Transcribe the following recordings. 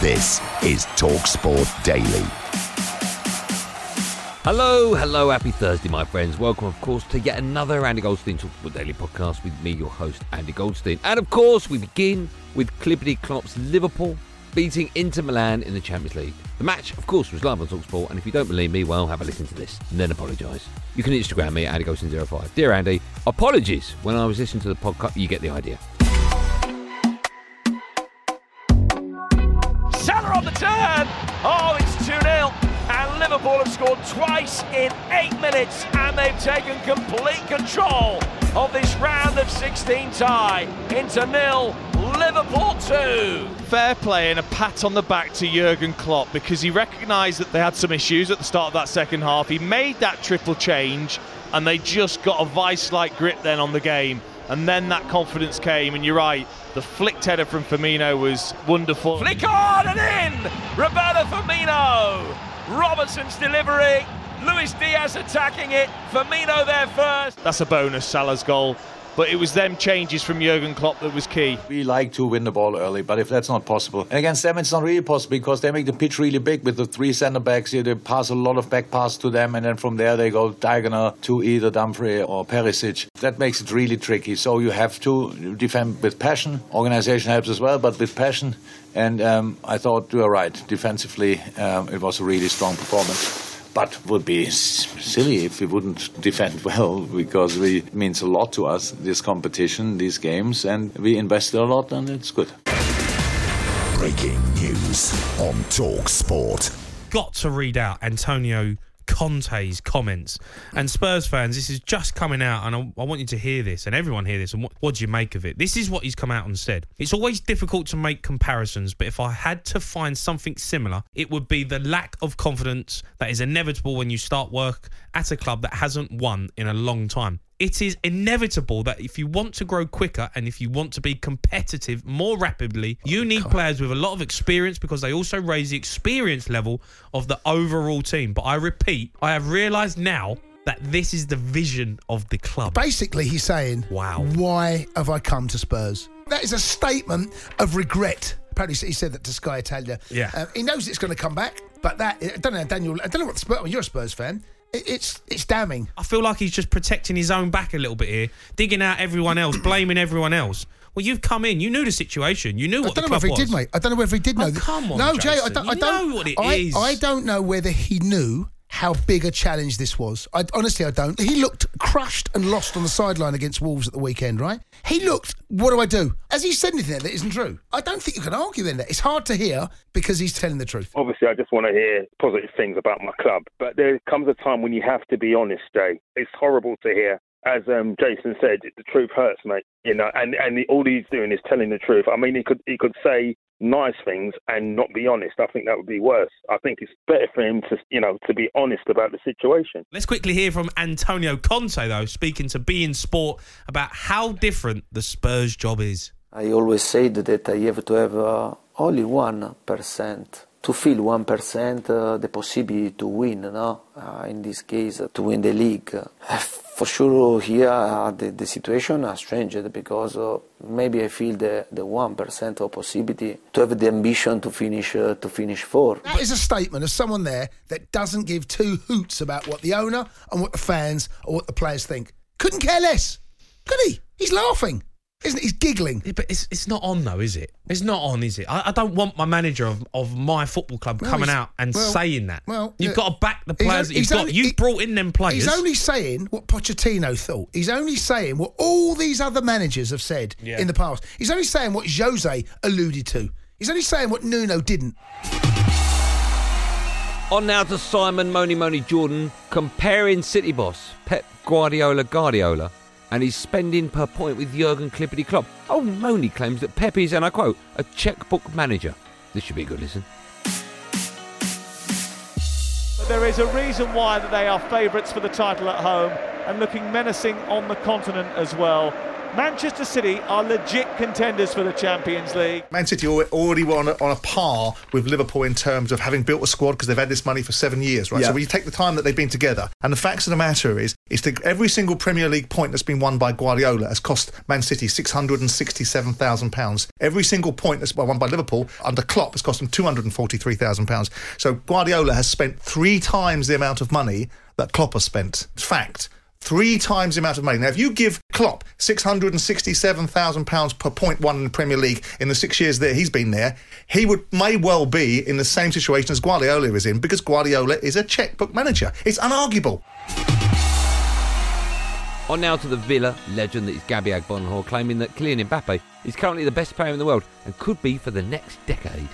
This is TalkSport Daily. Hello, hello, happy Thursday, my friends. Welcome, of course, to yet another Andy Goldstein Talksport Daily podcast with me, your host, Andy Goldstein. And of course, we begin with Clippity Klopp's Liverpool beating Inter Milan in the Champions League. The match, of course, was live on Talksport, and if you don't believe me, well, have a listen to this and then apologise. You can Instagram me at AndyGoldstein05. Dear Andy, apologies. When I was listening to the podcast, you get the idea. Liverpool have scored twice in eight minutes, and they've taken complete control of this round of 16 tie. Inter nil, Liverpool 2. Fair play and a pat on the back to Jurgen Klopp because he recognised that they had some issues at the start of that second half. He made that triple change, and they just got a vice-like grip then on the game. And then that confidence came, and you're right, the flicked header from Firmino was wonderful. Flick on and in! Roberto Firmino! Robertson's delivery. Luis Diaz attacking it. Firmino there first. That's a bonus, Salah's goal. But it was them changes from Jurgen Klopp that was key. We like to win the ball early, but if that's not possible, and against them it's not really possible because they make the pitch really big with the three centre backs. They pass a lot of back pass to them, and then from there they go diagonal to either Dumfries or Perisic. That makes it really tricky. So you have to defend with passion. Organisation helps as well, but with passion. And um, I thought you were right. Defensively, um, it was a really strong performance but would be silly if we wouldn't defend well because it means a lot to us this competition these games and we invested a lot and it's good Breaking news on Talk Sport. got to read out Antonio Conte's comments. And Spurs fans, this is just coming out, and I, I want you to hear this, and everyone hear this. And what, what do you make of it? This is what he's come out and said. It's always difficult to make comparisons, but if I had to find something similar, it would be the lack of confidence that is inevitable when you start work at a club that hasn't won in a long time. It is inevitable that if you want to grow quicker and if you want to be competitive more rapidly, you need players with a lot of experience because they also raise the experience level of the overall team. But I repeat, I have realised now that this is the vision of the club. Basically, he's saying, Wow. why have I come to Spurs? That is a statement of regret. Apparently, he said that to Sky Italia. Yeah. Uh, he knows it's going to come back, but that I don't know, Daniel. I don't know what the Spurs. Well, you're a Spurs fan. It, it's it's damning. I feel like he's just protecting his own back a little bit here, digging out everyone else, blaming everyone else. Well, you've come in, you knew the situation, you knew I what the don't know whether he was. did, mate. I don't know whether he did oh, know. Oh, come on, no, Jay. I don't. I don't know what it I, is. I don't know whether he knew how big a challenge this was. I honestly, I don't. He looked crushed and lost on the sideline against Wolves at the weekend, right? He looked. What do I do? Has he said anything that isn't true? I don't think you can argue in That it's hard to hear because he's telling the truth. obviously I just want to hear positive things about my club, but there comes a time when you have to be honest, Jay. It's horrible to hear. As um, Jason said, the truth hurts, mate. You know, and and all he's doing is telling the truth. I mean, he could he could say nice things and not be honest. I think that would be worse. I think it's better for him to you know to be honest about the situation. Let's quickly hear from Antonio Conte, though, speaking to Be in Sport about how different the Spurs job is. I always said that I have to have uh, only one percent to feel one percent uh, the possibility to win. No, uh, in this case, uh, to win the league. For sure, here uh, the, the situation has changed because uh, maybe I feel the the one percent of possibility to have the ambition to finish uh, to finish fourth. That is a statement of someone there that doesn't give two hoots about what the owner and what the fans or what the players think. Couldn't care less. Could he? He's laughing. Isn't it? He's giggling. Yeah, but it's it's not on though, is it? It's not on, is it? I, I don't want my manager of, of my football club Well, coming he's- out and well- saying that. well, you've yeah. got to back the He's players on- that you've he's got. only- You've he- brought in them players. He's only saying what Pochettino thought. He's only saying what all these other managers have said Yeah. in the past. He's only saying what Jose alluded to. He's only saying what Nuno didn't. On now to Simon Moni Moni Jordan comparing City boss Pep Guardiola Guardiola and his spending per point with Jurgen Klippity Klopp. Oh, Moni claims that Pep is, and I quote, a checkbook manager. This should be a good listen. But there is a reason why that they are favourites for the title at home and looking menacing on the continent as well. Manchester City are legit contenders for the Champions League. Man City al- already were on a, on a par with Liverpool in terms of having built a squad because they've had this money for seven years, right? Yeah. So when you take the time that they've been together, and the facts of the matter is, is that every single Premier League point that's been won by Guardiola has cost Man City six hundred and sixty-seven thousand pounds. Every single point that's won by Liverpool under Klopp has cost them two hundred and forty-three thousand pounds. So Guardiola has spent three times the amount of money that Klopp has spent. It's fact. Three times the amount of money. Now, if you give Klopp £667,000 per point one in the Premier League in the six years that he's been there, he would may well be in the same situation as Guardiola is in because Guardiola is a checkbook manager. It's unarguable. On now to the Villa legend that is Gabby Agbonlahor claiming that Kylian Mbappe is currently the best player in the world and could be for the next decade.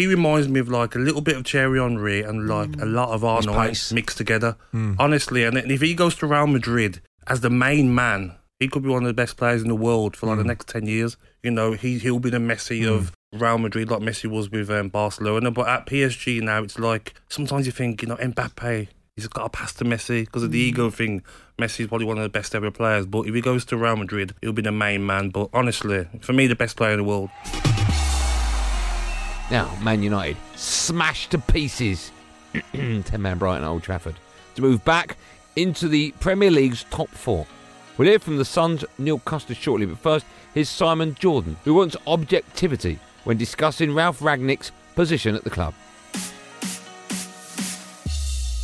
He reminds me of like a little bit of Thierry Henry and like a lot of Arnold mixed together. Hmm. Honestly, and if he goes to Real Madrid as the main man, he could be one of the best players in the world for like the hmm. next ten years. You know, he he'll be the Messi hmm. of Real Madrid, like Messi was with um, Barcelona. But at PSG now, it's like sometimes you think, you know, Mbappe. He's got to pass to Messi because of the ego thing. Messi's probably one of the best ever players, but if he goes to Real Madrid, he'll be the main man. But honestly, for me, the best player in the world. Now, Man United smashed to pieces 10 man Brighton Old Trafford to move back into the Premier League's top four. We'll hear from the Suns' Neil Custis shortly, but first, here's Simon Jordan, who wants objectivity when discussing Ralf Rangnick's position at the club.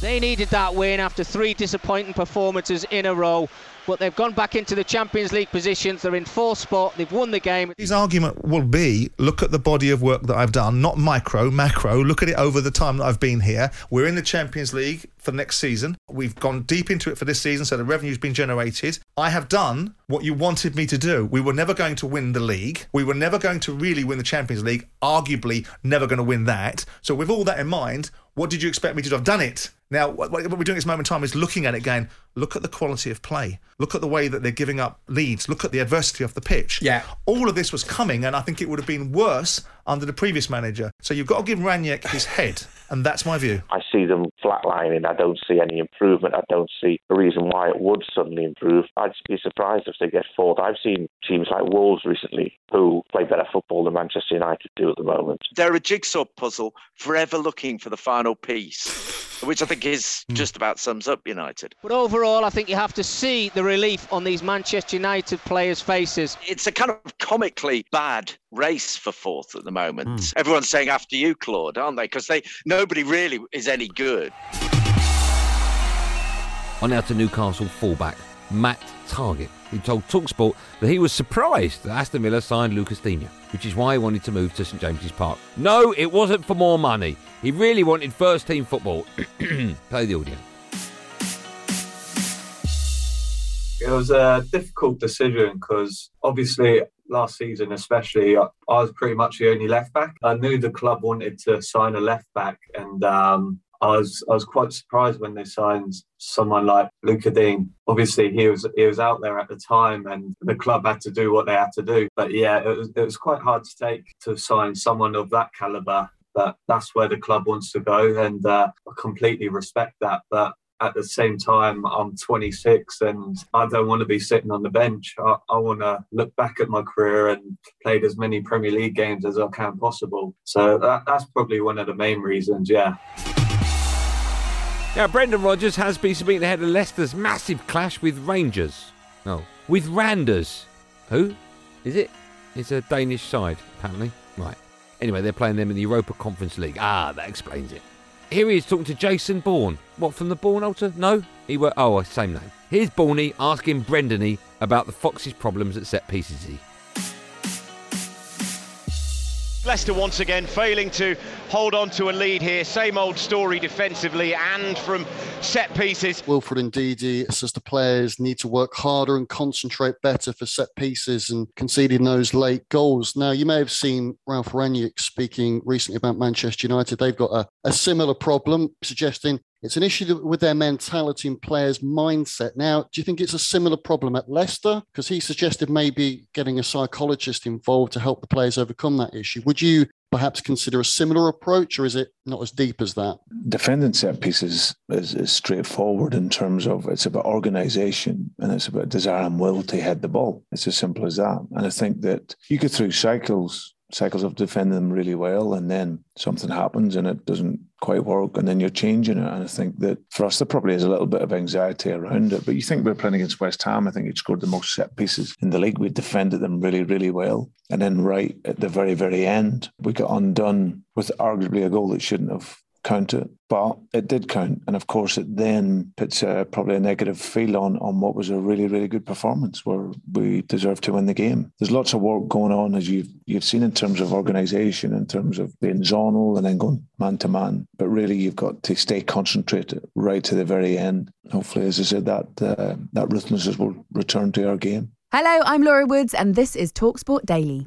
They needed that win after three disappointing performances in a row, but they've gone back into the Champions League positions. They're in fourth spot. They've won the game. His argument will be look at the body of work that I've done, not micro, macro. Look at it over the time that I've been here. We're in the Champions League for next season. We've gone deep into it for this season, so the revenue's been generated. I have done what you wanted me to do. We were never going to win the league. We were never going to really win the Champions League, arguably never going to win that. So, with all that in mind, what did you expect me to do? I've done it. Now, what we're doing at this moment in time is looking at it again. Look at the quality of play. Look at the way that they're giving up leads. Look at the adversity of the pitch. Yeah. All of this was coming, and I think it would have been worse under the previous manager. So you've got to give Rangnick his head, and that's my view. I see them flatlining. I don't see any improvement. I don't see a reason why it would suddenly improve. I'd be surprised if they get fourth. I've seen teams like Wolves recently who play better football than Manchester United do at the moment. They're a jigsaw puzzle, forever looking for the final piece, which I think is hmm. just about sums up United. But overall, I think you have to see the relief on these Manchester United players' faces. It's a kind of comically bad race for fourth at the moment. Hmm. Everyone's saying after you, Claude, aren't they? Because they nobody really is any good. On out to Newcastle fullback Matt Targett, who told Talksport that he was surprised that Aston Villa signed Lucas Digne, which is why he wanted to move to St James's Park. No, it wasn't for more money. He really wanted first team football. Play the audio. It was a difficult decision because obviously last season, especially, I, was pretty much the only left back. I knew the club wanted to sign a left back, and um, I was I was quite surprised when they signed someone like Luca Digne. Obviously, he was he was out there at the time, and the club had to do what they had to do. But yeah, it was it was quite hard to take to sign someone of that caliber. But that's where the club wants to go, and uh, I completely respect that. But at the same time, I'm 26 and I don't want to be sitting on the bench. I, I want to look back at my career and played as many Premier League games as I can possible. So that, that's probably one of the main reasons, yeah. Now, Brendan Rodgers has been speaking ahead of Leicester's massive clash with Rangers. No, with Randers. Who? Is it? It's a Danish side, apparently. Right. Anyway, they're playing them in the Europa Conference League. Ah, that explains it. Here he is talking to Jason Bourne. What, from the Bourne Altar? No? He were oh, same name. Here's Bourney asking Brendany about the Foxes' problems at set pieces. Leicester once again failing to hold on to a lead here. Same old story defensively and from set pieces. Wilfred Ndidi says the players need to work harder and concentrate better for set pieces and conceding those late goals. Now, you may have seen Ralf Rangnick speaking recently about Manchester United. They've got a, a similar problem, suggesting it's an issue with their mentality and players' mindset. Now, do you think it's a similar problem at Leicester? Because he suggested maybe getting a psychologist involved to help the players overcome that issue. Would you perhaps consider a similar approach, or is it not as deep as that? Defending set pieces is, is straightforward in terms of it's about organisation and it's about desire and will to head the ball. It's as simple as that. And I think that you go through cycles cycles of defending them really well, and then something happens and it doesn't quite work, and then you're changing it. And I think that for us, there probably is a little bit of anxiety around it. But you think we're playing against West Ham, I think he'd scored the most set pieces in the league. We defended them really, really well. And then right at the very, very end, we got undone with arguably a goal that shouldn't have count it, but it did count. And of course, it then puts uh, probably a negative feel on, on what was a really, really good performance where we deserved to win the game. There's lots of work going on, as you've, you've seen in terms of organisation, in terms of being zonal and then going man to man. But really, you've got to stay concentrated right to the very end. Hopefully, as I said, that, uh, that ruthlessness will return to our game. Hello, I'm Laura Woods, and this is Talksport Daily.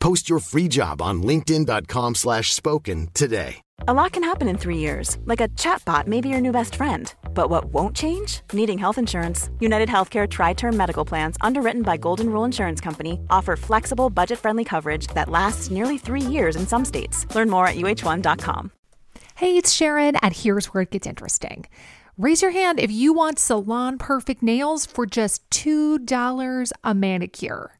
Post your free job on linkedin.com slash spoken today. A lot can happen in three years, like a chatbot may be your new best friend. But what won't change? Needing health insurance. United Healthcare Tri Term Medical Plans, underwritten by Golden Rule Insurance Company, offer flexible, budget friendly coverage that lasts nearly three years in some states. Learn more at uh1.com. Hey, it's Sharon, and here's where it gets interesting. Raise your hand if you want salon perfect nails for just $2 a manicure.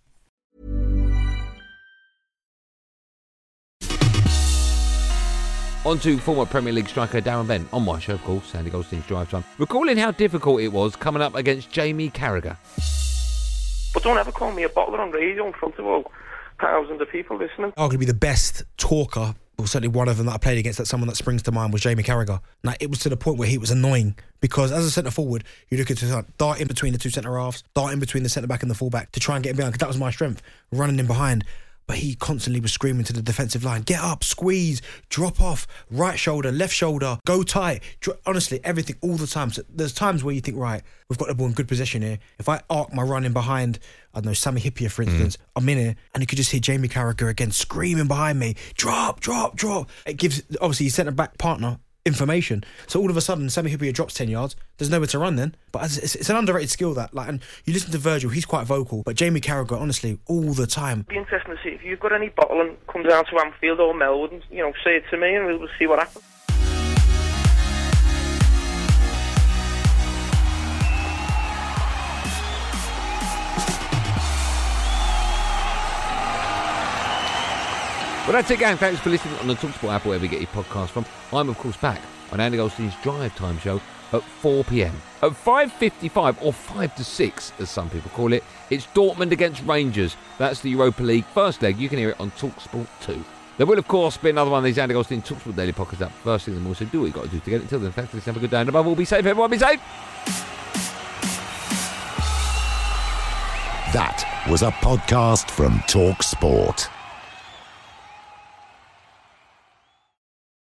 On to former Premier League striker Darren Bent, on my show, of course, Sandy Goldstein's Drive Time, recalling how difficult it was coming up against Jamie Carragher. But don't ever call me a bottler on radio in front of all thousands of people listening. Arguably the best talker, or certainly one of them that I played against, that someone that springs to mind was Jamie Carragher. Now, it was to the point where he was annoying because as a centre forward, you look at to dart in between the two centre halves, dart in between the centre back and the full back to try and get him behind because that was my strength, running in behind but he constantly was screaming to the defensive line, get up, squeeze, drop off, right shoulder, left shoulder, go tight. Honestly, everything all the time. So there's times where you think, right, we've got the ball in good position here. If I arc my running behind, I don't know, Sami Hyypiä, for instance, mm. I'm in here and you could just hear Jamie Carragher again screaming behind me, drop, drop, drop. It gives, obviously, your centre back partner information. So all of a sudden, Sami Hyypiä drops 10 yards. There's nowhere to run then. But it's, it's, an underrated skill that, like, and you listen to Virgil, he's quite vocal. But Jamie Carragher, honestly, all the time. It'd be interesting to see if you've got any bottling, come down to Anfield or Melwood and, you know, say it to me and we'll, we'll see what happens. Well, that's it, gang. Thanks for listening on the Talksport app, wherever you get your podcast from. I'm, of course, back on Andy Goldstein's Drive Time show at 4 p.m. At 5.55, or 5 to 6, as some people call it, it's Dortmund against Rangers. That's the Europa League first leg. You can hear it on Talksport 2. There will, of course, be another one of these Andy Goldstein Talksport Daily podcasts up first thing in the morning, so do what you've got to do to get it. Until then, thanks for listening. Have a good day, and above all, be safe. Everyone, be safe. That was a podcast from Talk Sport.